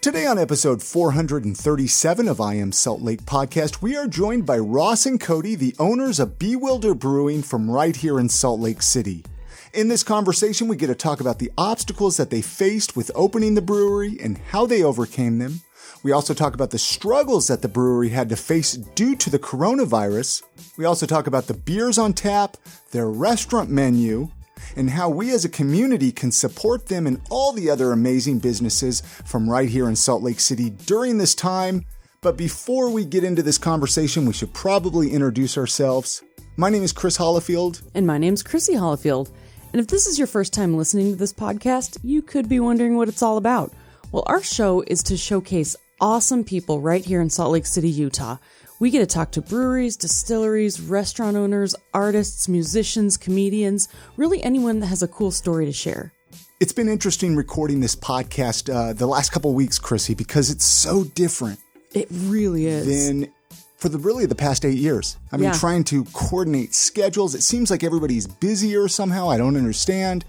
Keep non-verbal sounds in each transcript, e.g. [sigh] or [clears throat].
Today on episode 437 of I Am Salt Lake podcast, we are joined by Ross and Cody, the owners of Bewilder Brewing from right here in Salt Lake City. In this conversation, we get to talk about the obstacles that they faced with opening the brewery and how they overcame them. We also talk about the struggles that the brewery had to face due to the coronavirus. We also talk about the beers on tap, their restaurant menu, and how we as a community can support them and all the other amazing businesses from right here in Salt Lake City during this time. But before we get into this conversation, we should probably introduce ourselves. My name is Chris Hollifield. And my name's Chrissy Hollifield. And if this is your first time listening to this podcast, you could be wondering what it's all about. Well, our show is to showcase awesome people right here in Salt Lake City, Utah we get to talk to breweries, distilleries, restaurant owners, artists, musicians, comedians, really anyone that has a cool story to share. It's been interesting recording this podcast uh, the last couple weeks, Chrissy, because it's so different. It really is. Than for the really the past eight years. I mean, Yeah. trying to coordinate schedules. It seems like everybody's busier somehow. I don't understand.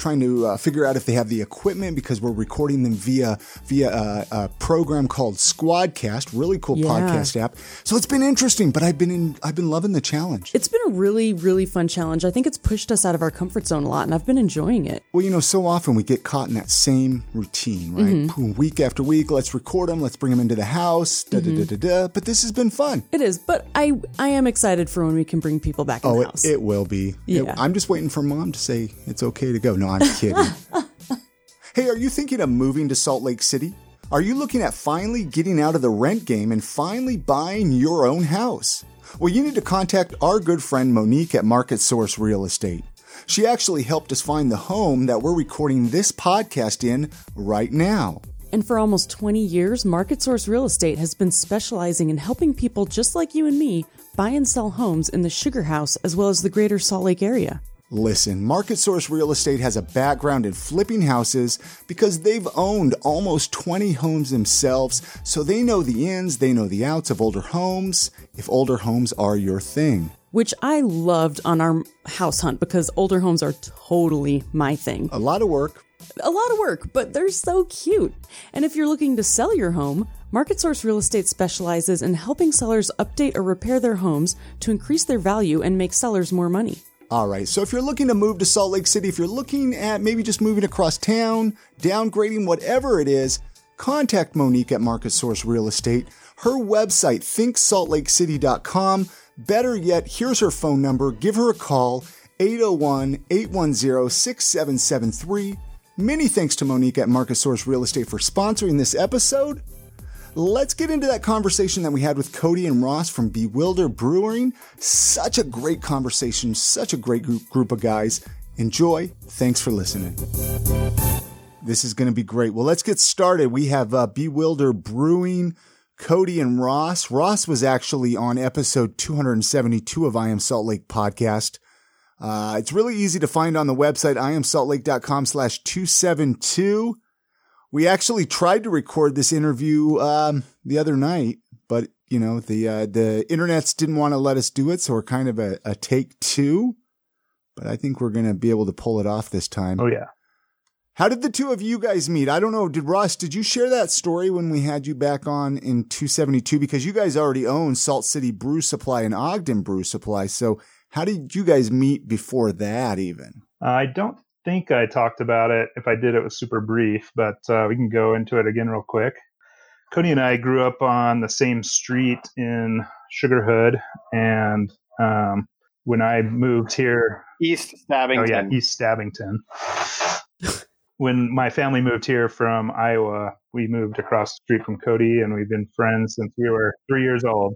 Trying to uh, figure out if they have the equipment because we're recording them via via uh, a program called Squadcast, really cool Yeah. podcast app. So it's been interesting, but I've been in, I've been loving the challenge. It's been a really, really fun challenge. I think it's pushed us out of our comfort zone a lot, and I've been enjoying it. Well, you know, so often we get caught in that same routine, right? Mm-hmm. Week after week, let's record them, let's bring them into the house, da da da da da. But this has been fun. It is, but I I am excited for when we can bring people back in Oh, the it, house. it will be. It- Yeah. I'm just waiting for mom to say it's okay to go. No, I'm kidding. [laughs] hey, are you thinking of moving to Salt Lake City? Are you looking at finally getting out of the rent game and finally buying your own house? Well, you need to contact our good friend Monique at Market Source Real Estate. She actually helped us find the home that we're recording this podcast in right now. And for almost 20 years, Market Source Real Estate has been specializing in helping people just like you and me buy and sell homes in the Sugar House as well as the greater Salt Lake area. Listen, Market Source Real Estate has a background in flipping houses because they've owned almost 20 homes themselves, so they know the ins, they know the outs of older homes, if older homes are your thing. which I loved on our house hunt because older homes are totally my thing. A lot of work. A lot of work, but they're so cute. And if you're looking to sell your home, Market Source Real Estate specializes in helping sellers update or repair their homes to increase their value and make sellers more money. All right, so if you're looking to move to Salt Lake City, if you're looking at maybe just moving across town, downgrading, whatever it is, contact Monique at Market Source Real Estate. Her website, thinksaltlakecity.com. Better yet, here's her phone number. Give her a call, 801 810 6773. Many thanks to Monique at Market Source Real Estate for sponsoring this episode. Let's get into that conversation that we had with Cody and Ross from Bewilder Brewing. Such a great conversation, such a great group, group of guys. Enjoy. Thanks for listening. This is going to be great. Well, let's get started. We have uh, Bewilder Brewing, Cody and Ross. Ross was actually on episode 272 of I Am Salt Lake podcast. Uh, it's really easy to find on the website, iamsaltlake.com slash 272. We actually tried to record this interview um, the other night, but you know the uh, the internets didn't want to let us do it, so we're kind of a, a take two. But I think we're gonna be able to pull it off this time. Oh yeah. How did the two of you guys meet? I don't know. Did Ross? Did you share that story when we had you back on in 272? Because you guys already own Salt City Brew Supply and Ogden Brew Supply. So how did you guys meet before that? Even I don't think I talked about it. If I did, it was super brief, but uh, we can go into it again real quick. Cody and I grew up on the same street in Sugar Hood, and um, when I moved here, East Stabbington. oh yeah, East Stabbington. when my family moved here from Iowa, we moved across the street from Cody, and we've been friends since we were three years old.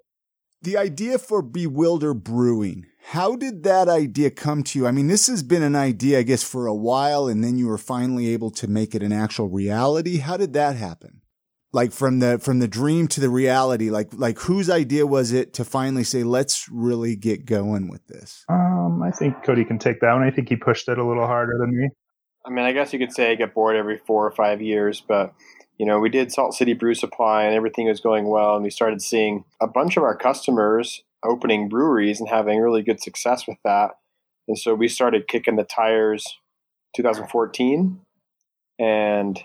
the idea for Bewilder Brewing. How did that idea come to you? I mean, this has been an idea, I guess, for a while, and then you were finally able to make it an actual reality. How did that happen? Like from the from the dream to the reality. Like like whose idea was it to finally say, let's really get going with this? Um, I think Cody can take that one. I think he pushed it a little harder than me. I mean, I guess you could say I get bored every four or five years, but you know, we did Salt City Brew Supply and everything was going well, and we started seeing a bunch of our customers opening breweries and having really good success with that. And so we started kicking the tires 2014. And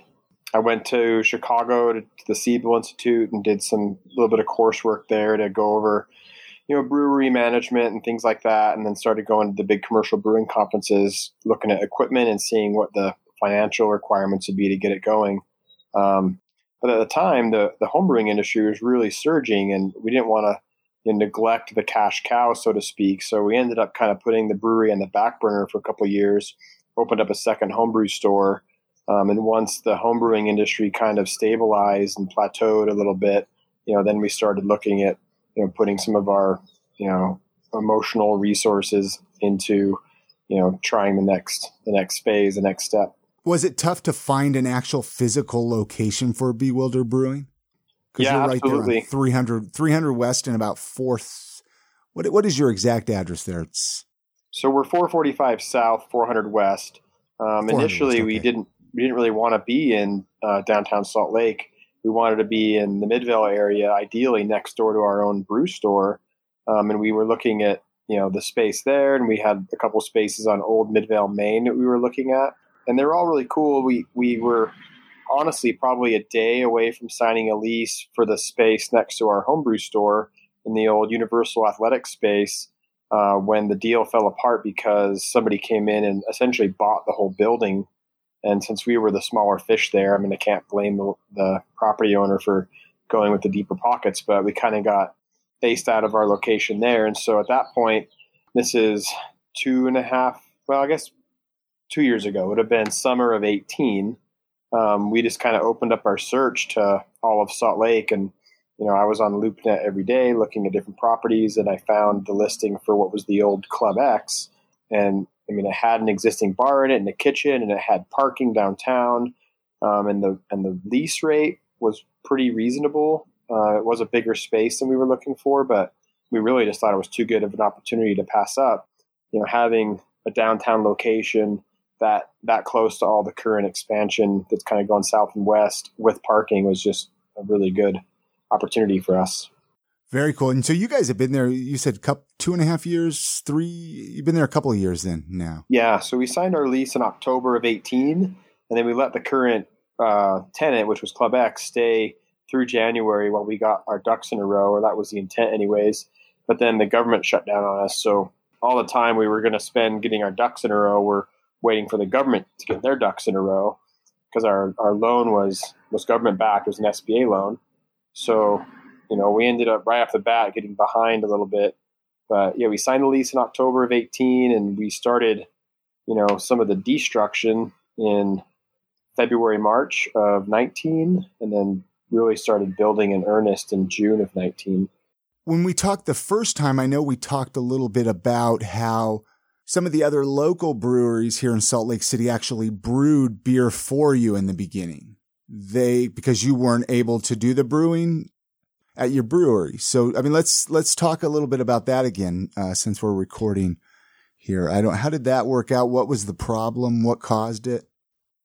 I went to Chicago to, the Siebel Institute and did some little bit of coursework there to go over, you know, brewery management and things like that. And then started going to the big commercial brewing conferences, looking at equipment and seeing what the financial requirements would be to get it going. Um, but at the time, the, the homebrewing industry was really surging, and we didn't want to you know, neglect the cash cow, so to speak. So we ended up kind of putting the brewery on the back burner for a couple years, opened up a second homebrew store. Um, and once the homebrewing industry kind of stabilized and plateaued a little bit, you know, then we started looking at, you know, putting some of our, you know, emotional resources into, you know, trying the next, the next phase, the next step. Was it tough to find an actual physical location for Bewilder Brewing? Yeah, you're right absolutely. there on 300, 300 West and about fourth. What what is your exact address there? It's so we're 445 South, 400 West. Um, 400 initially, West, we didn't we didn't really want to be in uh, downtown Salt Lake. We wanted to be in the Midvale area, ideally next door to our own brew store. Um, and we were looking at you know the space there, and we had a couple spaces on Old Midvale, Main that we were looking at, and they were all really cool. We we were honestly probably a day away from signing a lease for the space next to our homebrew store in the old Universal Athletic space uh, when the deal fell apart because somebody came in and essentially bought the whole building. And since we were the smaller fish there, I mean, I can't blame the, the property owner for going with the deeper pockets, but we kind of got based out of our location there. And so at that point, this is two and a half, well, I guess two years ago, it would have been summer of 18 um, we just kind of opened up our search to all of Salt Lake. And, you know, I was on LoopNet every day looking at different properties and I found the listing for what was the old Club X. And I mean, it had an existing bar in it and a kitchen and it had parking downtown. Um, and the, and the lease rate was pretty reasonable. Uh, it was a bigger space than we were looking for, but we really just thought it was too good of an opportunity to pass up. You know, having a downtown location, that that close to all the current expansion that's kind of going south and west with parking was just a really good opportunity for us. very cool. And so you guys have been there. You said cup two and a half years, three. You've been there a couple of years then now. Yeah, so we signed our lease in October of 18, and then we let the current uh, tenant, which was Club X, stay through January while we got our ducks in a row, or that was the intent, anyways. But then the government shut down on us, so all the time we were going to spend getting our ducks in a row, we're waiting for the government to get their ducks in a row because our, our loan was was government backed, it was an SBA loan. So, you know, we ended up right off the bat getting behind a little bit. But yeah, we signed the lease in October of 18 and we started, you know, some of the destruction in February, March of 19, and then really started building in earnest in June of 19. When we talked the first time, I know we talked a little bit about how some of the other local breweries here in Salt Lake City actually brewed beer for you in the beginning. They, because you weren't able to do the brewing at your brewery. So, I mean, let's, let's talk a little bit about that again, uh, since we're recording here. I don't, how did that work out? What was the problem? What caused it?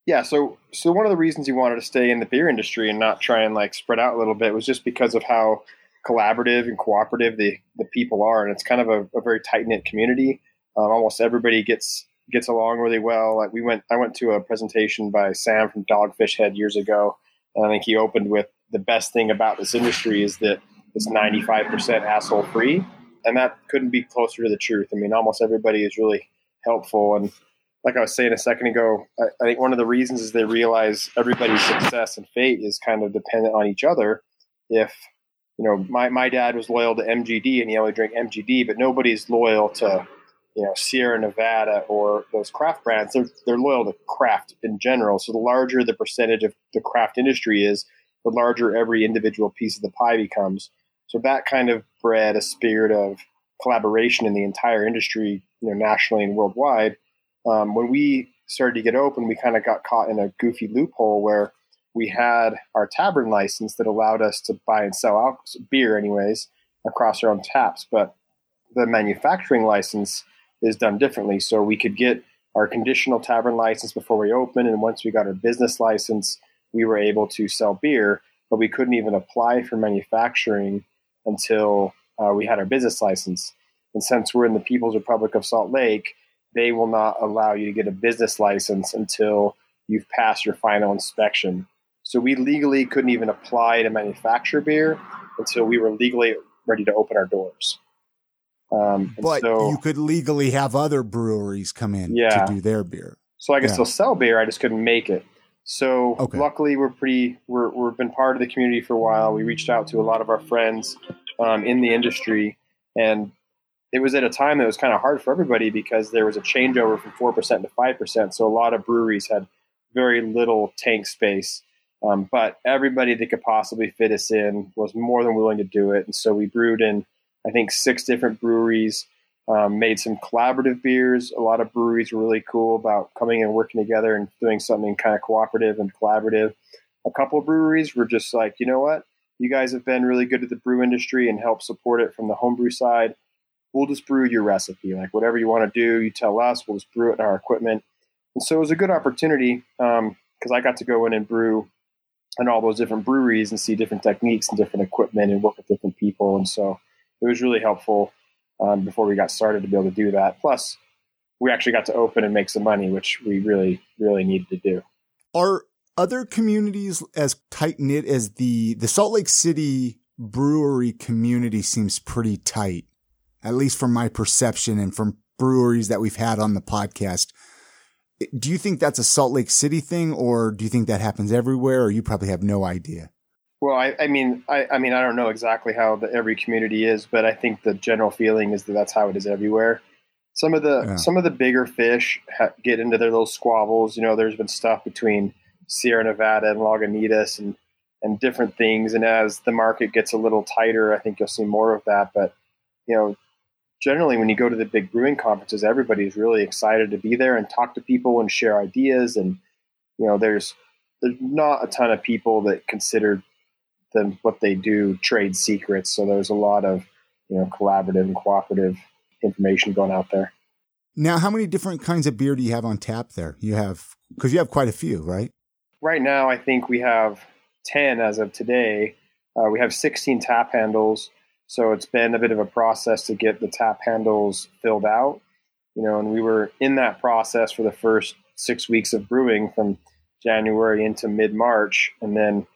Yeah, so so one of the reasons he wanted to stay in the beer industry and not try and like spread out a little bit was just because of how collaborative and cooperative the, the people are, and it's kind of a, a very tight knit community. Um, almost everybody gets gets along really well. Like we went, I went to a presentation by Sam from Dogfish Head years ago, and I think he opened with the best thing about this industry is that it's ninety five percent asshole free, and that couldn't be closer to the truth. I mean, almost everybody is really helpful and like I was saying a second ago, I, I, think one of the reasons is they realize everybody's success and fate is kind of dependent on each other. If you know, my, my dad was loyal to MGD and he only drank MGD, but nobody's loyal to you know Sierra Nevada or those craft brands. They're they're loyal to craft in general. So the larger the percentage of the craft industry is, the larger every individual piece of the pie becomes. So that kind of bred a spirit of collaboration in the entire industry, you know, nationally and worldwide um, when we started to get open, we kind of got caught in a goofy loophole where we had our tavern license that allowed us to buy and sell alcohol, beer, anyways, across our own taps. But the manufacturing license is done differently. So we could get our conditional tavern license before we open, and once we got our business license, we were able to sell beer. But we couldn't even apply for manufacturing until uh, we had our business license. And since we're in the People's Republic of Salt Lake, they will not allow you to get a business license until you've passed your final inspection. So we legally couldn't even apply to manufacture beer until we were legally ready to open our doors. Um, but so, you could legally have other breweries come in yeah. to do their beer. So I could yeah. still sell beer. I just couldn't make it. So okay. luckily, we're pretty we're we've been part of the community for a while. We reached out to a lot of our friends um, in the industry, and it was at a time that was kind of hard for everybody because there was a changeover from four percent to five percent. So a lot of breweries had very little tank space, um, but everybody that could possibly fit us in was more than willing to do it. And so we brewed in, I think, six different breweries um, made some collaborative beers. A lot of breweries were really cool about coming and working together and doing something kind of cooperative and collaborative. A couple breweries were just like, you know what? You guys have been really good to the brew industry and help support it from the homebrew side. We'll just brew your recipe. Like whatever you want to do, you tell us. We'll just brew it in our equipment. And so it was a good opportunity because um, I got to go in and brew in all those different breweries and see different techniques and different equipment and work with different people. And so it was really helpful um, before we got started to be able to do that. Plus, we actually got to open and make some money, which we really, really needed to do. Are other communities as tight knit as the the Salt Lake City brewery community seems pretty tight, at least from my perception and from breweries that we've had on the podcast. Do you think that's a Salt Lake City thing, or do you think that happens everywhere, or you probably have no idea? Well, I, I mean, I, I, mean, I don't know exactly how the, every community is, but I think the general feeling is that that's how it is everywhere. Some of the yeah. some of the bigger fish ha- get into their little squabbles. You know, there's been stuff between Sierra Nevada and Lagunitas and and different things. And as the market gets a little tighter, I think you'll see more of that. But you know, generally, when you go to the big brewing conferences, everybody's really excited to be there and talk to people and share ideas. And you know, there's there's not a ton of people that consider them what they do trade secrets. So there's a lot of you know collaborative and cooperative information going out there. Now, how many different kinds of beer do you have on tap there? You have because you have quite a few, right? Right now, I think we have ten as of today. Uh, we have 16 tap handles, so it's been a bit of a process to get the tap handles filled out. You know, and we were in that process for the first six weeks of brewing from January into mid March, and then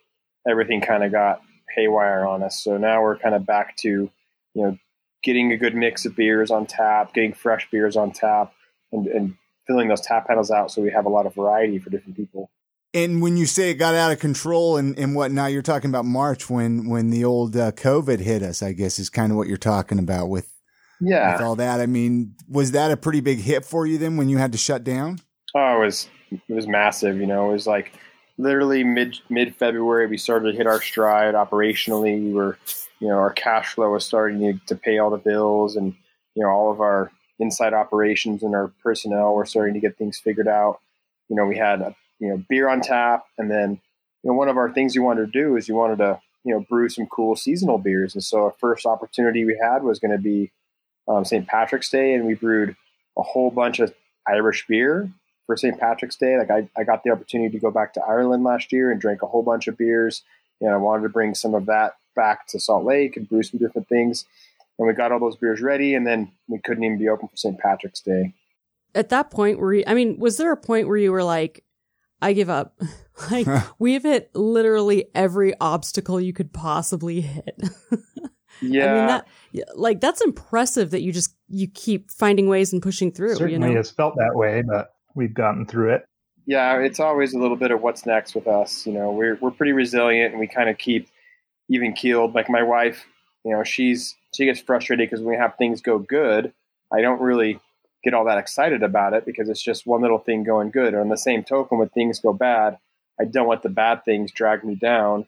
everything kind of got haywire on us. So now we're kind of back to, you know, getting a good mix of beers on tap, getting fresh beers on tap, and, and filling those tap panels out so we have a lot of variety for different people. And when you say it got out of control and, and whatnot, you're talking about March when, when the old uh, COVID hit us, I guess is kind of what you're talking about with, yeah. with all that. I mean, was that a pretty big hit for you then when you had to shut down? Oh, it was, it was massive. You know, it was like, literally mid mid February, we started to hit our stride operationally. We were, you know, our cash flow was starting to, to pay all the bills, and you know, all of our inside operations and our personnel were starting to get things figured out. You know, we had a, you know beer on tap, and then you know one of our things you wanted to do is you wanted to you know brew some cool seasonal beers, and so our first opportunity we had was going to be um, St. Patrick's Day, and we brewed a whole bunch of Irish beer for St. Patrick's Day. Like I, I got the opportunity to go back to Ireland last year and drank a whole bunch of beers. And I wanted to bring some of that back to Salt Lake and brew some different things. And we got all those beers ready, and then we couldn't even be open for St. Patrick's Day. At that point, where you, I mean, was there a point where you were like, I give up? [laughs] like, [laughs] we've hit literally every obstacle you could possibly hit. yeah. [laughs] I mean, that, like, that's impressive that you just, you keep finding ways and pushing through. Certainly you know? has felt that way, but we've gotten through it. Yeah, it's always a little bit of what's next with us. You know, we're we're pretty resilient and we kind of keep even keeled. Like my wife, you know, she's she gets frustrated because when we have things go good, I don't really get all that excited about it because it's just one little thing going good. Or on the same token, when things go bad, I don't let the bad things drag me down.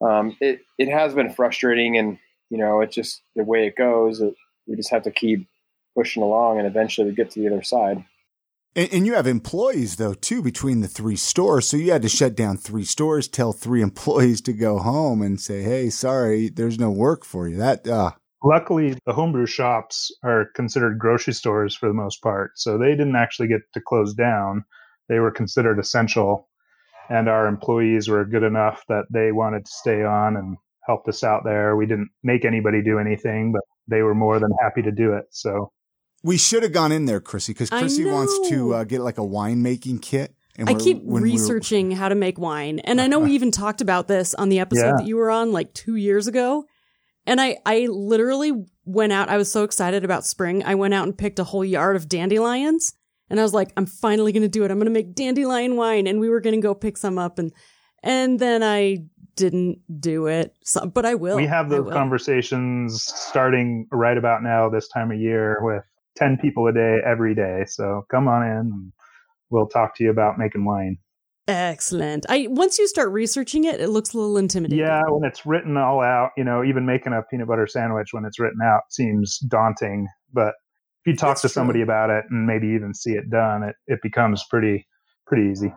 Um, it it has been frustrating, and you know, it's just the way it goes. It, we just have to keep pushing along, and eventually we get to the other side. And, and, you have employees though too between the three stores, so you had to shut down three stores, tell three [laughs] employees to go home, and say, "Hey, sorry, there's no work for you." That uh, luckily the homebrew shops are considered grocery stores for the most part, so they didn't actually get to close down. They were considered essential, and our employees were good enough that they wanted to stay on and helped us out there. We didn't make anybody do anything, but they were more than happy to do it. So We should have gone in there, Chrissy, because Chrissy wants to uh, get like a winemaking kit. And I keep when we were- researching how to make wine. And I know we even talked about this on the episode Yeah. that you were on like two years ago. And I, I literally went out. I was so excited about spring. I went out and picked a whole yard of dandelions. And I was like, I'm finally going to do it. I'm going to make dandelion wine. And we were going to go pick some up. And, and then I didn't do it. So, but I will. we have I those conversations starting right about now, this time of year, with 10 people a day every day. So come on in and we'll talk to you about making wine. Excellent. I, once you start researching it, it looks a little intimidating. Yeah, when it's written all out, you know, even making a peanut butter sandwich when it's written out seems daunting. But if you talk That's to true. somebody about it and maybe even see it done, it, it becomes pretty pretty easy.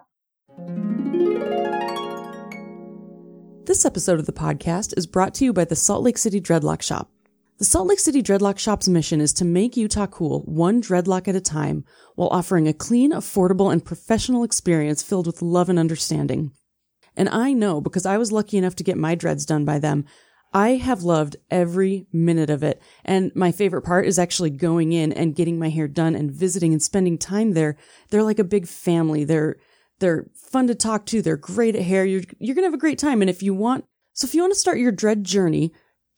This episode of the podcast is brought to you by the Salt Lake City Dreadlock Shop. The Salt Lake City Dreadlock Shop's mission is to make Utah cool, one dreadlock at a time, while offering a clean, affordable, and professional experience filled with love and understanding. And I know because I was lucky enough to get my dreads done by them. I have loved every minute of it. And my favorite part is actually going in and getting my hair done and visiting and spending time there. They're like a big family. They're, they're fun to talk to. They're great at hair. You're, you're going to have a great time. And if you want, so if you want to start your dread journey,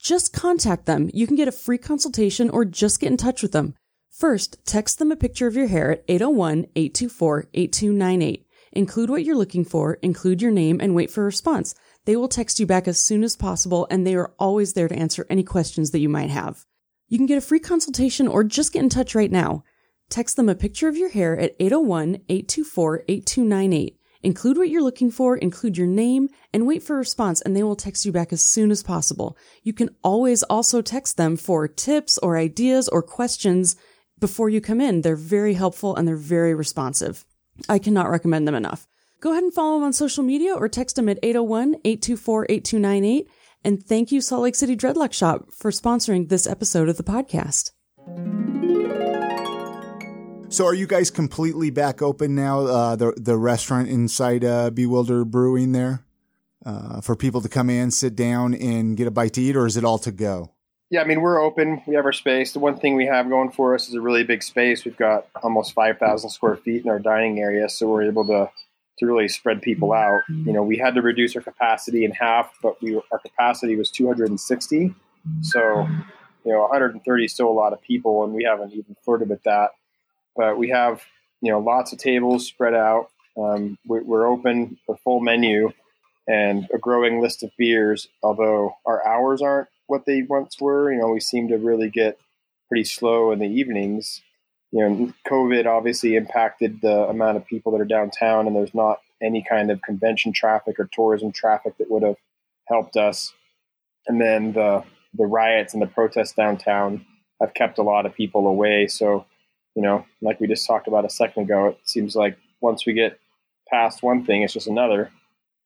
just contact them. You can get a free consultation or just get in touch with them. First, text them a picture of your hair at 801-824-8298. Include what you're looking for, include your name, and wait for a response. They will text you back as soon as possible, and they are always there to answer any questions that you might have. You can get a free consultation or just get in touch right now. Text them a picture of your hair at 801-824-8298. Include what you're looking for, include your name, and wait for a response, and they will text you back as soon as possible. You can always also text them for tips or ideas or questions before you come in. They're very helpful and they're very responsive. I cannot recommend them enough. Go ahead and follow them on social media or text them at 801-824-8298. And thank you, Salt Lake City Dreadlock Shop, for sponsoring this episode of the podcast. So, are you guys completely back open now? Uh, the the restaurant inside uh, Bewilder Brewing there uh, for people to come in, sit down, and get a bite to eat, or is it all to go? Yeah, I mean, we're open. We have our space. The one thing we have going for us is a really big space. We've got almost 5,000 square feet in our dining area, so we're able to to really spread people out. You know, we had to reduce our capacity in half, but we our capacity was 260. So, you know, 130 is still a lot of people, and we haven't even flirted with that. But we have, you know, lots of tables spread out. Um, we, we're open, a full menu, and a growing list of beers. Although our hours aren't what they once were, you know, we seem to really get pretty slow in the evenings. You know, COVID obviously impacted the amount of people that are downtown, and there's not any kind of convention traffic or tourism traffic that would have helped us. And then the the riots and the protests downtown have kept a lot of people away. So, you know, like we just talked about a second ago, it seems like once we get past one thing, it's just another.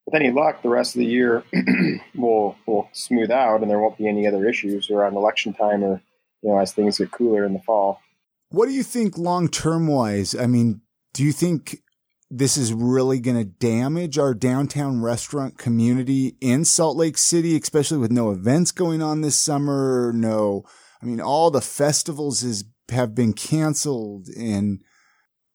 With any luck, the rest of the year [clears throat] will will smooth out, and there won't be any other issues around election time or you know as things get cooler in the fall. What do you think long term wise? I mean, do you think this is really going to damage our downtown restaurant community in Salt Lake City, especially with no events going on this summer? No, I mean, all the festivals is, have been canceled and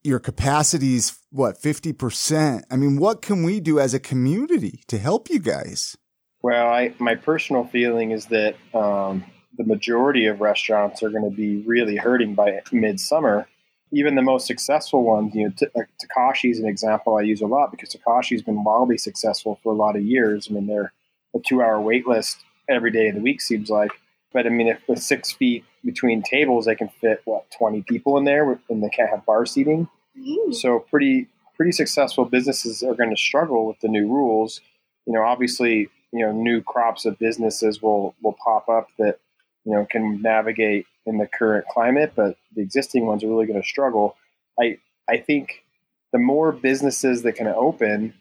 your capacity's what, 50%? I mean, what can we do as a community to help you guys? Well, I my personal feeling is that um, the majority of restaurants are going to be really hurting by midsummer. Even the most successful ones, you know, like Takashi is an example I use a lot because Takashi's been wildly successful for a lot of years. I mean, they're a two-hour wait list every day of the week seems like. But I mean, if with six feet between tables, they can fit what twenty people in there, and they can't have bar seating. Mm. So pretty pretty successful businesses are going to struggle with the new rules. You know, obviously, you know, new crops of businesses will will pop up that you know can navigate in the current climate, but the existing ones are really going to struggle. I I think the more businesses that can open,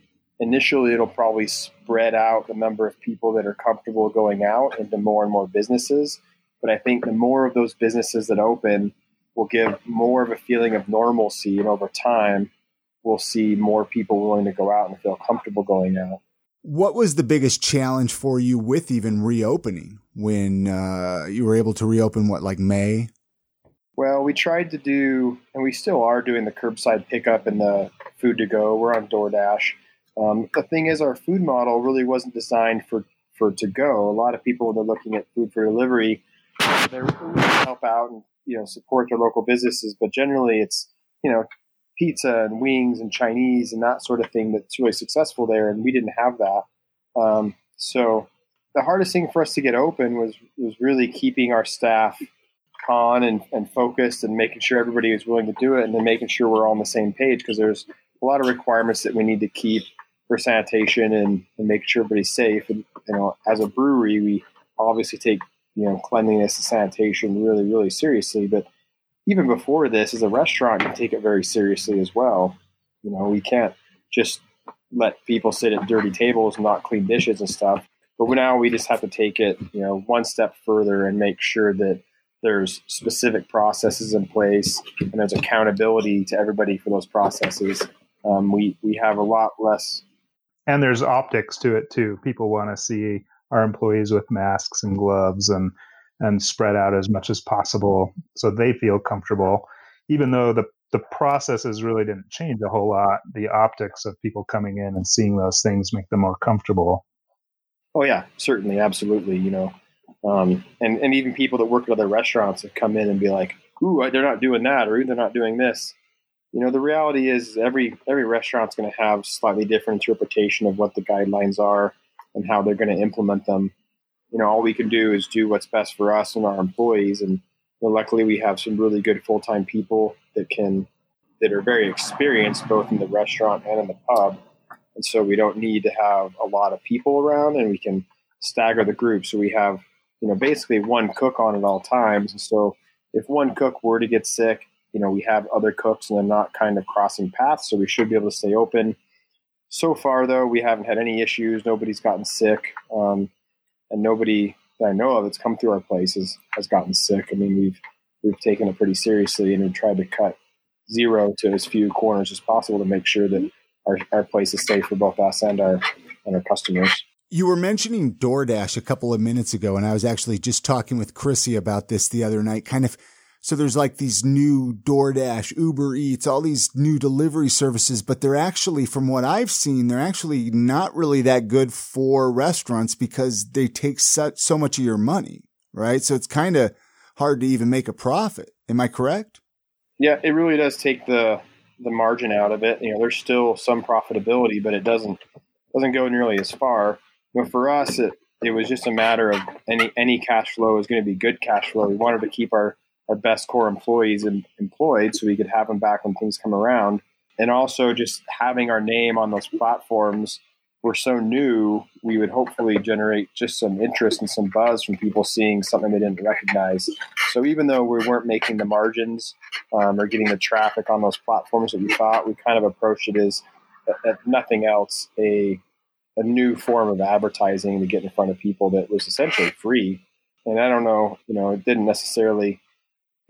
initially it'll probably spread out the number of people that are comfortable going out into more and more businesses. But I think the more of those businesses that open will give more of a feeling of normalcy, and over time, we'll see more people willing to go out and feel comfortable going out. What was the biggest challenge for you with even reopening when uh, you were able to reopen? What like May? Well, we tried to do, and we still are doing the curbside pickup and the food to go. We're on DoorDash. Um, the thing is, our food model really wasn't designed for for to go. A lot of people, when they're looking at food for delivery, they're really help out and you know support their local businesses. But generally, it's you know pizza and wings and Chinese and that sort of thing that's really successful there, and we didn't have that. Um, so the hardest thing for us to get open was was really keeping our staff on and, and focused and making sure everybody was willing to do it and then making sure we're all on the same page because there's a lot of requirements that we need to keep for sanitation and, and sure everybody's safe. And you know, as a brewery, we obviously take you know cleanliness and sanitation really, really seriously. But even before this, as a restaurant, you take it very seriously as well. You know, we can't just let people sit at dirty tables and not clean dishes and stuff. But now we just have to take it, you know, one step further and make sure that there's specific processes in place and there's accountability to everybody for those processes. Um, we we have a lot less, and there's optics to it too. People want to see our employees with masks and gloves and and spread out as much as possible so they feel comfortable. Even though the the processes really didn't change a whole lot, the optics of people coming in and seeing those things make them more comfortable. Oh yeah, certainly, absolutely. You know, um, and and even people that work at other restaurants have come in and be like, "Ooh, they're not doing that," or "They're not doing this." You know, the reality is every every restaurant's going to have slightly different interpretation of what the guidelines are and how they're going to implement them. You know, all we can do is do what's best for us and our employees. And you know, luckily, we have some really good full time people that can that are very experienced both in the restaurant and in the pub. And so we don't need to have a lot of people around, and we can stagger the group. So we have you know, basically one cook on at all times. And so if one cook were to get sick, you know, we have other cooks and they're not kind of crossing paths. So we should be able to stay open. So far, though, we haven't had any issues. Nobody's gotten sick. Um, and nobody that I know of that's come through our places has gotten sick. I mean, we've, we've taken it pretty seriously and we've tried to cut zero to as few corners as possible to make sure that our, our place is safe for both us and our, and our customers. You were mentioning DoorDash a couple of minutes ago, and I was actually just talking with Chrissy about this the other night. Kind of, so there's like these new DoorDash, Uber Eats, all these new delivery services, but they're actually, from what I've seen, they're actually not really that good for restaurants because they take such, so much of your money, right? So it's kind of hard to even make a profit. Am I correct? Yeah, it really does take the the margin out of it. You know, there's still some profitability, but it doesn't doesn't go nearly as far. But for us, it, it was just a matter of any any cash flow is going to be good cash flow. We wanted to keep our, our best core employees in, employed so we could have them back when things come around. And also just having our name on those platforms were so new, we would hopefully generate just some interest and some buzz from people seeing something they didn't recognize. So even though we weren't making the margins um, or getting the traffic on those platforms that we thought, we kind of approached it as, if nothing else, a a new form of advertising to get in front of people that was essentially free. And I don't know, you know, it didn't necessarily,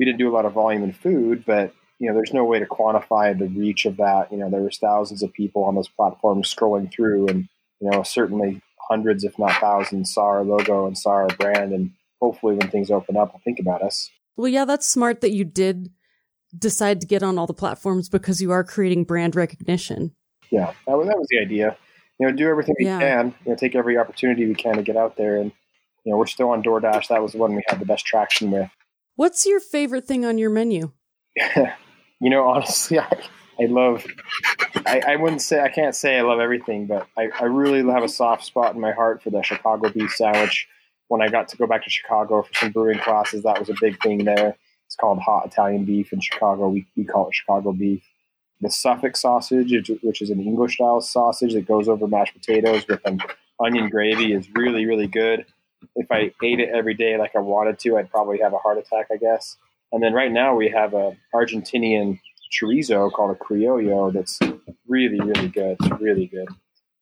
we didn't do a lot of volume in food, but, you know, there's no way to quantify the reach of that. You know, there was thousands of people on those platforms scrolling through and, you know, certainly hundreds, if not thousands, saw our logo and saw our brand. And hopefully when things open up, will think about us. Well, yeah, that's smart that you did decide to get on all the platforms because you are creating brand recognition. Yeah, that was, that was the idea you know, do everything we yeah. can, you know, take every opportunity we can to get out there. And, you know, we're still on DoorDash. That was the one we had the best traction with. What's your favorite thing on your menu? [laughs] you know, honestly, [laughs] I, I love, I, I, wouldn't say, I can't say I love everything, but I, I really have a soft spot in my heart for the Chicago beef sandwich. When I got to go back to Chicago for some brewing classes, that was a big thing there. It's called hot Italian beef in Chicago. We, we call it Chicago beef the Suffolk sausage, which is an English style sausage that goes over mashed potatoes with an onion gravy, is really, really good. If I ate it every day like I wanted to, I'd probably have a heart attack, I guess. And then right now we have a Argentinian chorizo called a criollo that's really, really good. It's really good.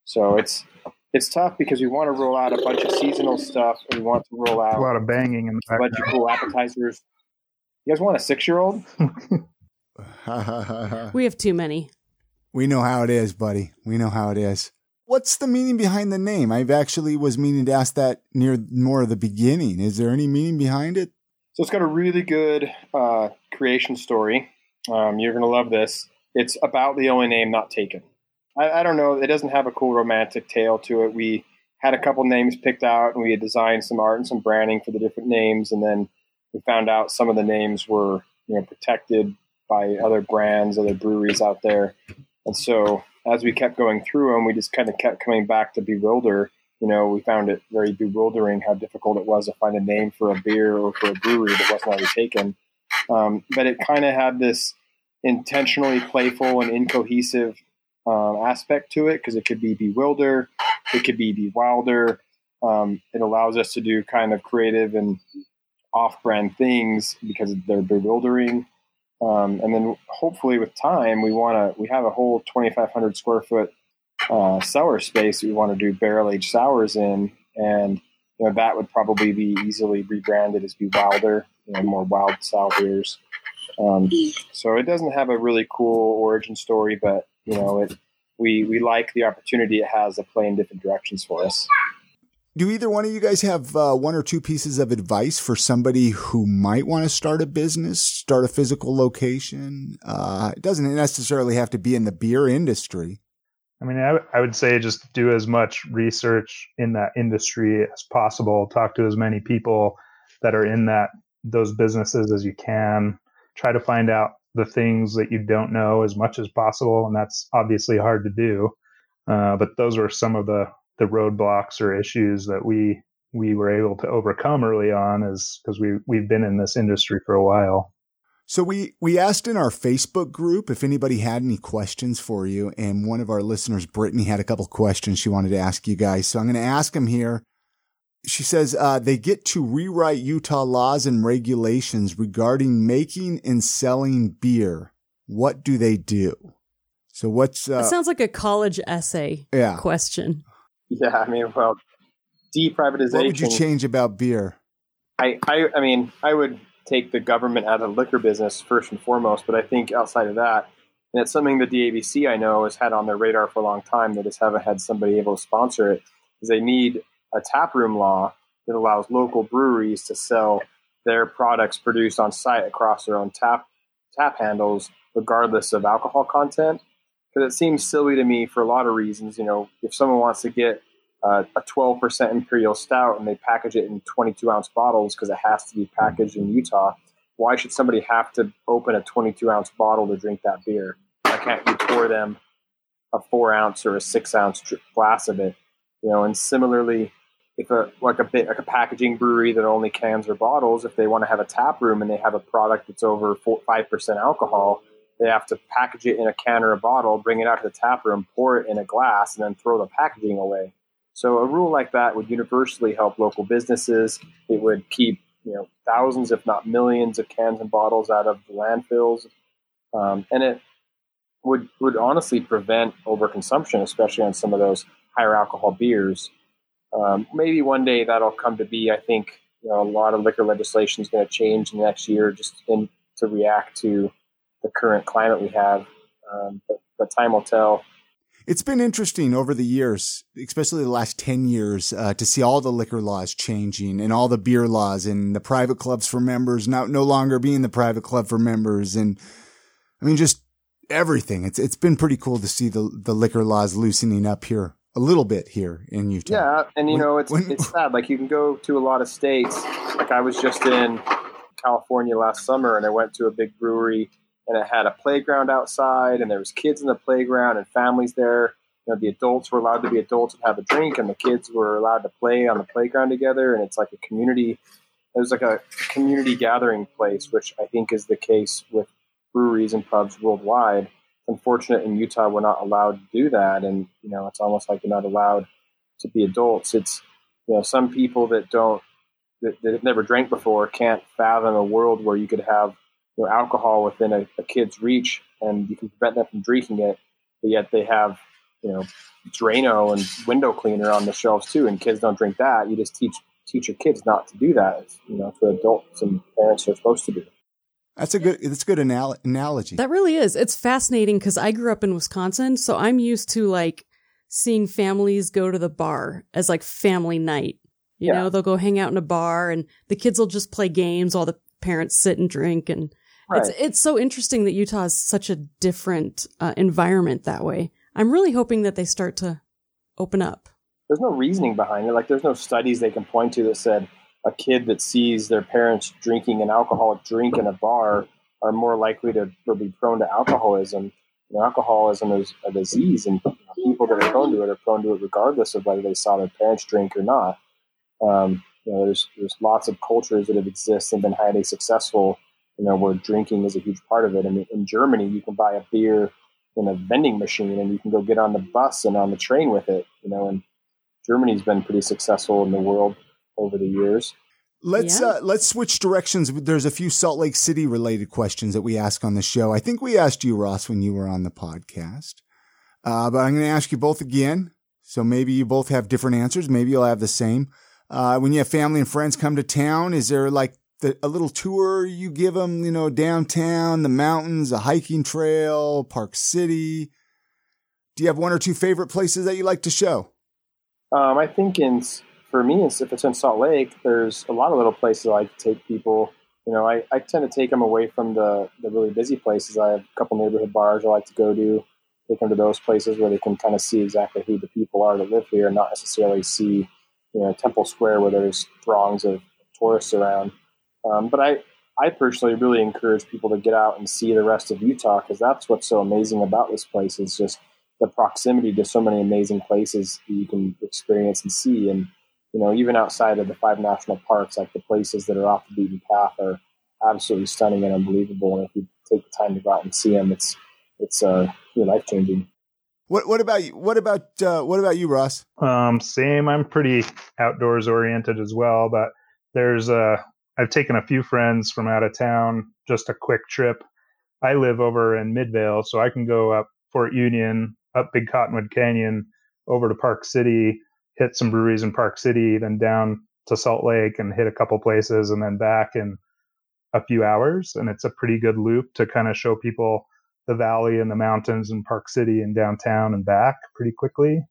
So it's it's tough because we want to roll out a bunch of seasonal stuff and we want to roll out a lot of banging and a bunch of cool appetizers. You guys want a six year old? [laughs] [laughs] we have too many. We know how it is, buddy. We know how it is. What's the meaning behind the name? I've actually was meaning to ask that near more of the beginning. Is there any meaning behind it? So it's got a really good uh, creation story. Um, you're going to love this. It's about the only name not taken. I, I, don't know. It doesn't have a cool romantic tale to it. We had a couple names picked out, and we had designed some art and some branding for the different names, and then we found out some of the names were you know protected by other brands, other breweries out there, and so as we kept going through them, we just kind of kept coming back to bewilder. You know, we found it very bewildering how difficult it was to find a name for a beer or for a brewery that wasn't already taken. Um, but it kind of had this intentionally playful and incohesive um, aspect to it because it could be bewilder, it could be bewilder. Um, it allows us to do kind of creative and off-brand things because they're bewildering. Um, and then hopefully with time, we want to we have a whole 2,500 square foot uh, cellar space we want to do barrel aged sours in, and you know that would probably be easily rebranded as Be Wilder, you know, more wild style beers. Um, so it doesn't have a really cool origin story, but you know it. We we like the opportunity it has to play in different directions for us. Do either one of you guys have uh, one or two pieces of advice for somebody who might want to start a business, start a physical location? Uh, it doesn't necessarily have to be in the beer industry. I mean, I, w- I would say just do as much research in that industry as possible. Talk to as many people that are in that those businesses as you can. Try to find out the things that you don't know as much as possible, and that's obviously hard to do. Uh, but those are some of the the roadblocks or issues that we we were able to overcome early on is because we we've been in this industry for a while. So we we asked in our Facebook group if anybody had any questions for you, and one of our listeners, Brittany, had a couple questions she wanted to ask you guys. So I'm going to ask them here. She says uh, they get to rewrite Utah laws and regulations regarding making and selling beer. What do they do? So what's uh, it sounds like a college essay yeah. question. [laughs] Yeah, I mean, well, deprivatization. What would you change about beer? I, I, I mean, I would take the government out of the liquor business first and foremost, but I think outside of that, and it's something the DABC I know has had on their radar for a long time. They just haven't had somebody able to sponsor it. Is they need a taproom law that allows local breweries to sell their products produced on site across their own tap tap handles, regardless of alcohol content because it seems silly to me for a lot of reasons. You know, if someone wants to get uh, a 12% imperial stout and they package it in 22 ounce bottles because it has to be packaged in Utah, why should somebody have to open a 22 ounce bottle to drink that beer? Why can't you pour them a four ounce or a six ounce glass of it? You know, and similarly, if a like a bit like a packaging brewery that only cans or bottles, if they want to have a tap room and they have a product that's over five percent alcohol, they have to package it in a can or a bottle, bring it out to the tap room, pour it in a glass, and then throw the packaging away. So a rule like that would universally help local businesses. It would keep you know thousands, if not millions, of cans and bottles out of the landfills, um, and it would would honestly prevent overconsumption, especially on some of those higher alcohol beers. Um, maybe one day that'll come to be. I think you know a lot of liquor legislation is going to change in the next year, just in, to react to the current climate we have. Um, but, but, time will tell. It's been interesting over the years, especially the last 10 years, uh, to see all the liquor laws changing and all the beer laws and the private clubs for members not no longer being the private club for members. And I mean, just everything. It's, it's been pretty cool to see the, the liquor laws loosening up here a little bit here in Utah. Yeah. And you when, know, it's, when, it's sad. Like you can go to a lot of states. Like I was just in California last summer and I went to a big brewery and it had a playground outside, and there was kids in the playground and families there. You know, the adults were allowed to be adults and have a drink, and the kids were allowed to play on the playground together. And it's like a community. It was like a community gathering place, which I think is the case with breweries and pubs worldwide. It's unfortunate in Utah we're not allowed to do that, and you know, it's almost like you're not allowed to be adults. It's you know, some people that don't that, that have never drank before can't fathom a world where you could have you know, alcohol within a, a, kid's reach, and you can prevent them from drinking it. But yet they have, you know, Drano and window cleaner on the shelves too, and kids don't drink that. You just teach teach your kids not to do that. It's, you know, for adults and parents are supposed to do. That's a good. That's a good anal- analogy. That really is. It's fascinating because I grew up in Wisconsin, so I'm used to like seeing families go to the bar as like family night You Yeah. know, they'll go hang out in a bar and the kids will just play games while the parents sit and drink. And Right. it's, it's so interesting that Utah is such a different uh, environment that way. I'm really hoping that they start to open up. there's no reasoning behind it. Like there's no studies they can point to that said a kid that sees their parents drinking an alcoholic drink in a bar are more likely to or be prone to alcoholism. You know, alcoholism is a disease, and people that are prone to it are prone to it regardless of whether they saw their parents drink or not. Um, you know, there's there's lots of cultures that have existed and been highly successful. You know, where drinking is a huge part of it. I mean, in Germany, you can buy a beer in a vending machine, and you can go get on the bus and on the train with it. You know, and Germany's been pretty successful in the world over the years. Let's Yeah. uh, let's switch directions. There's a few Salt Lake City related questions that we ask on the show. I think we asked you, Ross, when you were on the podcast, uh, but I'm going to ask you both again. So maybe you both have different answers. Maybe you'll have the same. Uh, when you have family and friends come to town, is there like the, a little tour you give them? You know, downtown, the mountains, a hiking trail, Park City. Do you have one or two favorite places that you like to show? Um, I think in for me, if it's in Salt Lake, there's a lot of little places I like to take people. You know, I, I tend to take them away from the, the really busy places. I have a couple neighborhood bars I like to go to. Take them to those places where they can kind of see exactly who the people are that live here, and not necessarily see, you know, Temple Square where there's throngs of tourists around. Um, but I, I personally really encourage people to get out and see the rest of Utah because that's what's so amazing about this place is just the proximity to so many amazing places you can experience and see. And, you know, even outside of the five national parks, like the places that are off the beaten path are absolutely stunning and unbelievable. And if you take the time to go out and see them, it's, it's, uh, life changing. What what about you? What about uh, what about you, Ross? Um, same. I'm pretty outdoors oriented as well, but there's uh I've taken a few friends from out of town, just a quick trip. I live over in Midvale, so I can go up Fort Union, up Big Cottonwood Canyon, over to Park City, hit some breweries in Park City, then down to Salt Lake and hit a couple places and then back in a few hours. And it's a pretty good loop to kind of show people the valley and the mountains and Park City and downtown and back pretty quickly.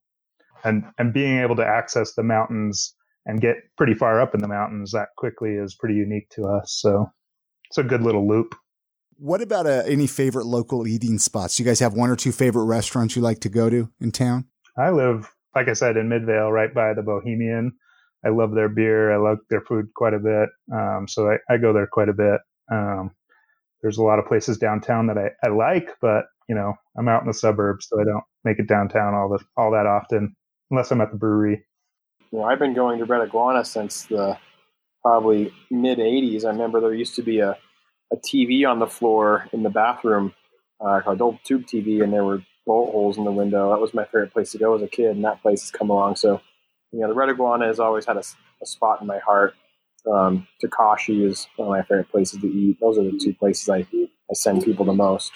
And and being able to access the mountains and get pretty far up in the mountains that quickly is pretty unique to us. So it's a good little loop. What about uh, any favorite local eating spots? Do you guys have one or two favorite restaurants you like to go to in town? I live, like I said, in Midvale, right by the Bohemian. I love their beer. I love their food quite a bit. Um, so I, I go there quite a bit. Um, there's a lot of places downtown that I, I like, but you know, I'm out in the suburbs, so I don't make it downtown all the all that often, unless I'm at the brewery. You know, I've been going to Red Iguana since the probably mid 80s. I remember there used to be a, a TV on the floor in the bathroom, uh, called old tube TV, and there were bullet holes in the window. That was my favorite place to go as a kid, and that place has come along. So, you know, the Red Iguana has always had a, a spot in my heart. Um, Takashi is one of my favorite places to eat. Those are the two places I, I send people the most.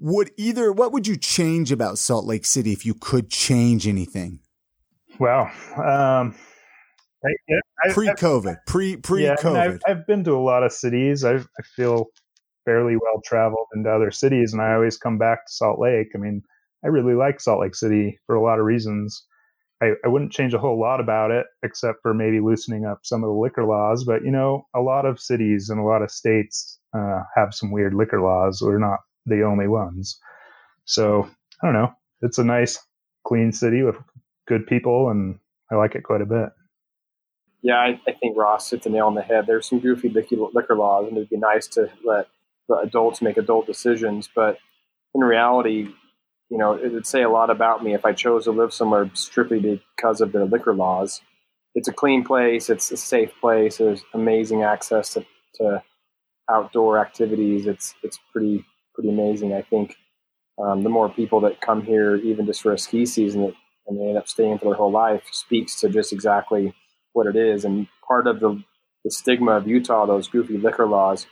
Would either, what would you change about Salt Lake City if you could change anything? Wow. Um, I, yeah, I- Pre COVID, pre pre yeah, I mean, COVID. I've, I've been to a lot of cities. I I feel fairly well traveled into other cities, and I always come back to Salt Lake. I mean, I really like Salt Lake City for a lot of reasons. I, I wouldn't change a whole lot about it, except for maybe loosening up some of the liquor laws. But you know, a lot of cities and a lot of states uh, have some weird liquor laws. We're not the only ones. So I don't know. It's a nice, clean city with good people, and I like it quite a bit. Yeah, I, I think Ross hit the nail on the head. There's some goofy liquor, laws, and it'd be nice to let the adults make adult decisions. But in reality, you know, it would say a lot about me if I chose to live somewhere strictly because of the liquor laws. It's a clean place. It's a safe place. There's amazing access to, to outdoor activities. It's it's pretty pretty amazing. I think um, the more people that come here, even just for a ski season, and they end up staying for their whole life, speaks to just exactly what it is. And part of the, the stigma of Utah, those goofy liquor laws,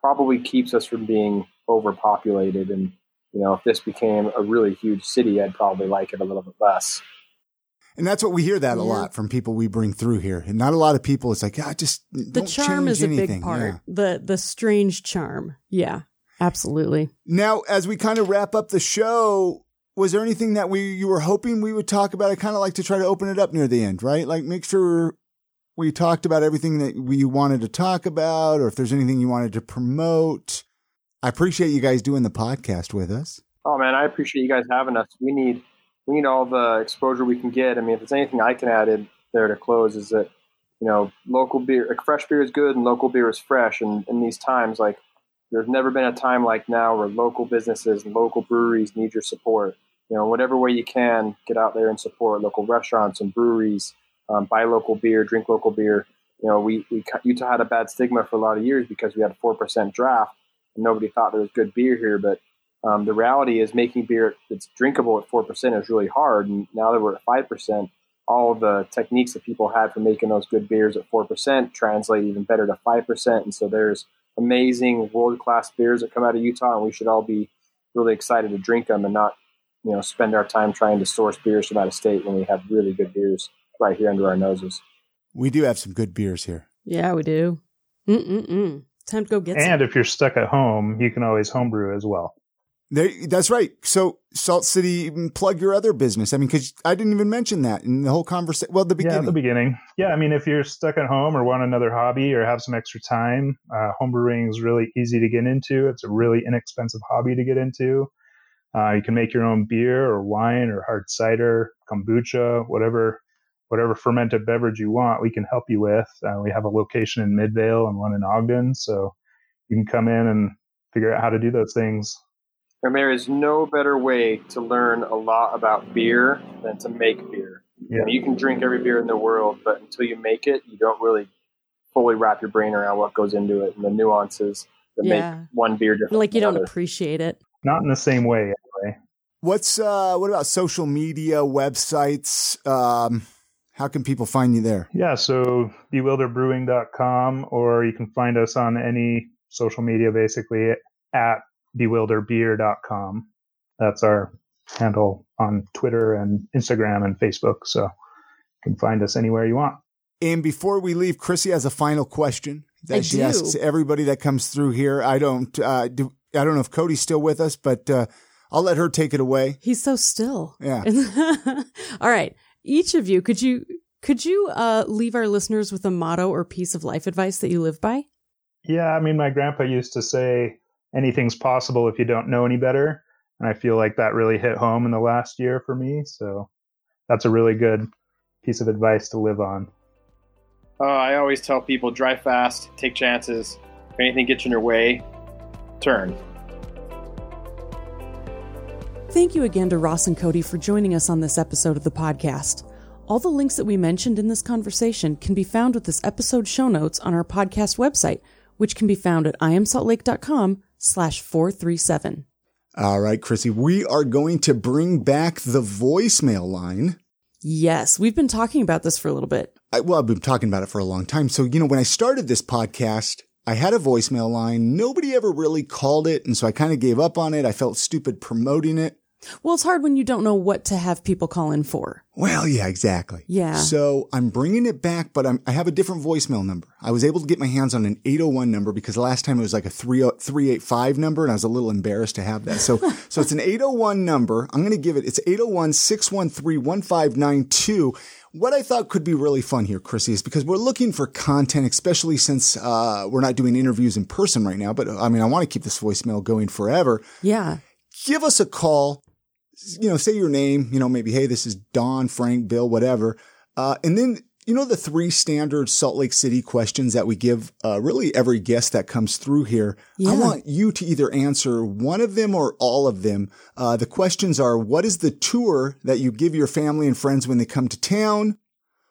probably keeps us from being overpopulated. And, you know, if this became a really huge city, I'd probably like it a little bit less. and that's what we hear that a Yeah. lot from people we bring through here. And not a lot of people, it's like, ah, just The don't charm is a anything. big part. Yeah. The the strange charm. Yeah, absolutely. Now, as we kind of wrap up the show, was there anything that we you were hoping we would talk about? I kind of like to try to open it up near the end, right? Like make sure We talked about everything that we wanted to talk about, or if there's anything you wanted to promote. I appreciate you guys doing the podcast with us. Oh man, I appreciate you guys having us. We need we need all the exposure we can get. I mean, if there's anything I can add in there to close, is that you know, local beer, fresh beer is good, and local beer is fresh. And in these times, like there's never been a time like now where local businesses and local breweries need your support. You know, whatever way you can, get out there and support local restaurants and breweries. Um, buy local beer, drink local beer. You know, we, we Utah had a bad stigma for a lot of years because we had a four percent draft, and nobody thought there was good beer here. But um, the reality is, making beer that's drinkable at four percent is really hard. And now that we're at five percent, all the techniques that people had for making those good beers at 4% translate even better to 5%. And so there's amazing world class beers that come out of Utah, and we should all be really excited to drink them and not, you know, spend our time trying to source beers from out of state when we have really good beers right here under our noses. We do have some good beers here. Yeah, we do. Mm-mm-mm. Time to go get and some. if you're stuck at home, you can always homebrew as well. There, that's right. So Salt City, plug your other business. I mean, because I didn't even mention that in the whole conversation. Well, the beginning. Yeah, the beginning. Yeah, I mean, if you're stuck at home or want another hobby or have some extra time, uh, homebrewing is really easy to get into. It's a really inexpensive hobby to get into. Uh, you can make your own beer or wine or hard cider, kombucha, whatever, whatever fermented beverage you want. We can help you with. Uh, we have a location in Midvale and one in Ogden, so you can come in and figure out how to do those things. And there is no better way to learn a lot about beer than to make beer. Yeah. You, know, you can drink every beer in the world, but until you make it, you don't really fully wrap your brain around what goes into it and the nuances that yeah. make one beer different. Like you don't other. appreciate it. Not in the same way, anyway. What's uh what about social media, websites? Um how can people find you there? Yeah, so bewilderbrewing.com or you can find us on any social media basically at bewilderbeer.com. That's our handle on Twitter and Instagram and Facebook. So you can find us anywhere you want. And before we leave, Chrissy has a final question that I she do. asks everybody that comes through here. I don't, uh, do, I don't know if Cody's still with us, but uh, I'll let her take it away. He's so still. Yeah. [laughs] All right. Each of you, could you could you uh, leave our listeners with a motto or piece of life advice that you live by? Yeah, I mean, my grandpa used to say, anything's possible if you don't know any better. And I feel like that really hit home in the last year for me. So that's a really good piece of advice to live on. Uh, I always tell people drive fast, take chances. If anything gets in your way, turn. Thank you again to Ross and Cody for joining us on this episode of the podcast. All the links that we mentioned in this conversation can be found with this episode show notes on our podcast website, which can be found at iamsaltlake.com slash 437. All right, Chrissy, we are going to bring back the voicemail line. Yes, we've been talking about this for a little bit. I, well, I've been talking about it for a long time. So, you know, when I started this podcast, I had a voicemail line. Nobody ever really called it. And so I kind of gave up on it. I felt stupid promoting it. Well, it's hard when you don't know what to have people call in for. Well, yeah, exactly. Yeah. So I'm bringing it back, but I'm, I have a different voicemail number. I was able to get my hands on an 801 number because last time it was like a 385 number and I was a little embarrassed to have that. So, [laughs] so it's an 801 number. I'm going to give it, it's 801 613 1592 what I thought could be really fun here, Chrissy, is because we're looking for content, especially since uh, we're not doing interviews in person right now. But I mean, I want to keep this voicemail going forever. Yeah. Give us a call you know, say your name, you know, maybe, hey, this is Don, Frank, Bill, whatever. Uh, and then, you know, the three standard Salt Lake City questions that we give uh, really every guest that comes through here. Yeah. I want you to either answer one of them or all of them. Uh, the questions are what is the tour that you give your family and friends when they come to town?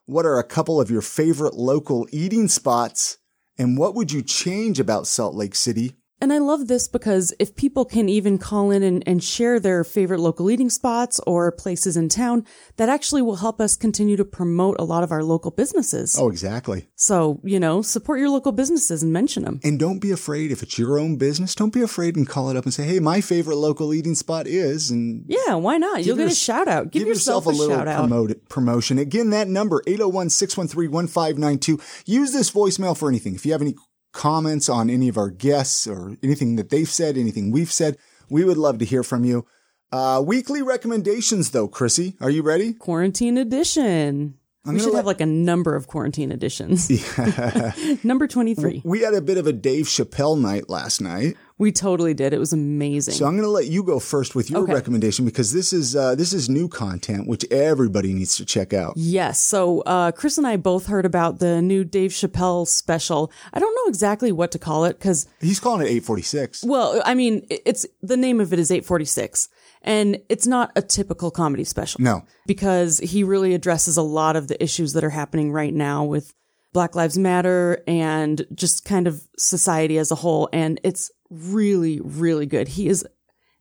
What are a couple of your favorite local eating spots? And what would you change about Salt Lake City? And I love this because if people can even call in and, and, share their favorite local eating spots or places in town, that actually will help us continue to promote a lot of our local businesses. Oh, exactly. So, you know, support your local businesses and mention them. And don't be afraid if it's your own business, don't be afraid and call it up and say, hey, my favorite local eating spot is. And yeah, why not? You'll get a shout out. Give, give yourself, yourself, a, little shout out. Promote, promotion. Again, that number, 801 613 1592. Use this voicemail for anything. If you have any comments on any of our guests or anything that they've said, anything we've said, we would love to hear from you. Uh, weekly recommendations, though, Chrissy, are you ready? Quarantine edition. I'm we should let- have like a number of quarantine editions. Yeah. [laughs] Number 23. We had a bit of a Dave Chappelle night last night, We totally did. It was amazing. so I'm going to let you go first with your Okay. recommendation because this is uh, this is new content which everybody needs to check out. Yes. So uh, Chris and I both heard about the new Dave Chappelle special. I don't know exactly what to call it because, He's calling it 846. well, I mean, it's the name of it is 846, and it's not a typical comedy special. No, because he really addresses a lot of the issues that are happening right now with Black Lives Matter and just kind of society as a whole. And it's really, really good. He is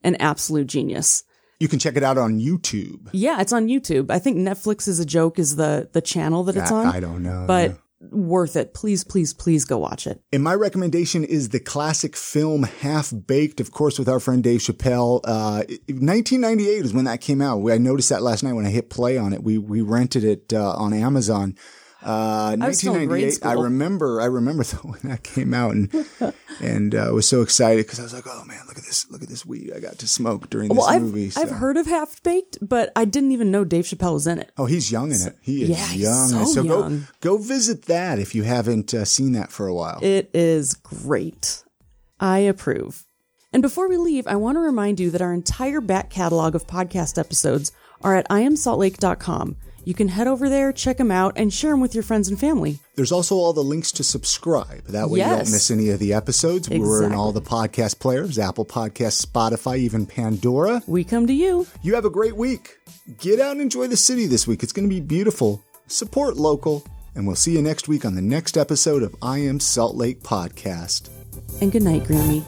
an absolute genius. you can check it out on YouTube. Yeah, it's on YouTube. I think Netflix is a joke is the the channel that it's I- on. I don't know, But worth it. Please, please, please go watch it. And my recommendation is the classic film Half Baked, of course, with our friend Dave Chappelle. Uh, 1998 is when that came out. I noticed that last night when I hit play on it. We we rented it uh, on Amazon. Uh, I was still in grade 1998. I school. remember. I remember [laughs] when that came out, and [laughs] and uh, I was so excited because I was like, "Oh man, look at this! Look at this weed I got to smoke during this Well, I've, movie." so- I've heard of Half Baked, but I didn't even know Dave Chappelle was in it. Oh, he's young in it. He is Yeah, young. so so go young. go visit that if you haven't uh, seen that for a while. It is great. I approve. And before we leave, I want to remind you that our entire back catalog of podcast episodes are at iamsaltlake.com. You can head over there, check them out, and share them with your friends and family. There's also all the links to subscribe. That way you don't miss any of the episodes. We're in all the podcast players, Apple Podcasts, Spotify, even Pandora. We come to you. You have a great week. Get out and enjoy the city this week. It's going to be beautiful. Support local. And we'll see you next week on the next episode of I Am Salt Lake Podcast. And good night, Grammy.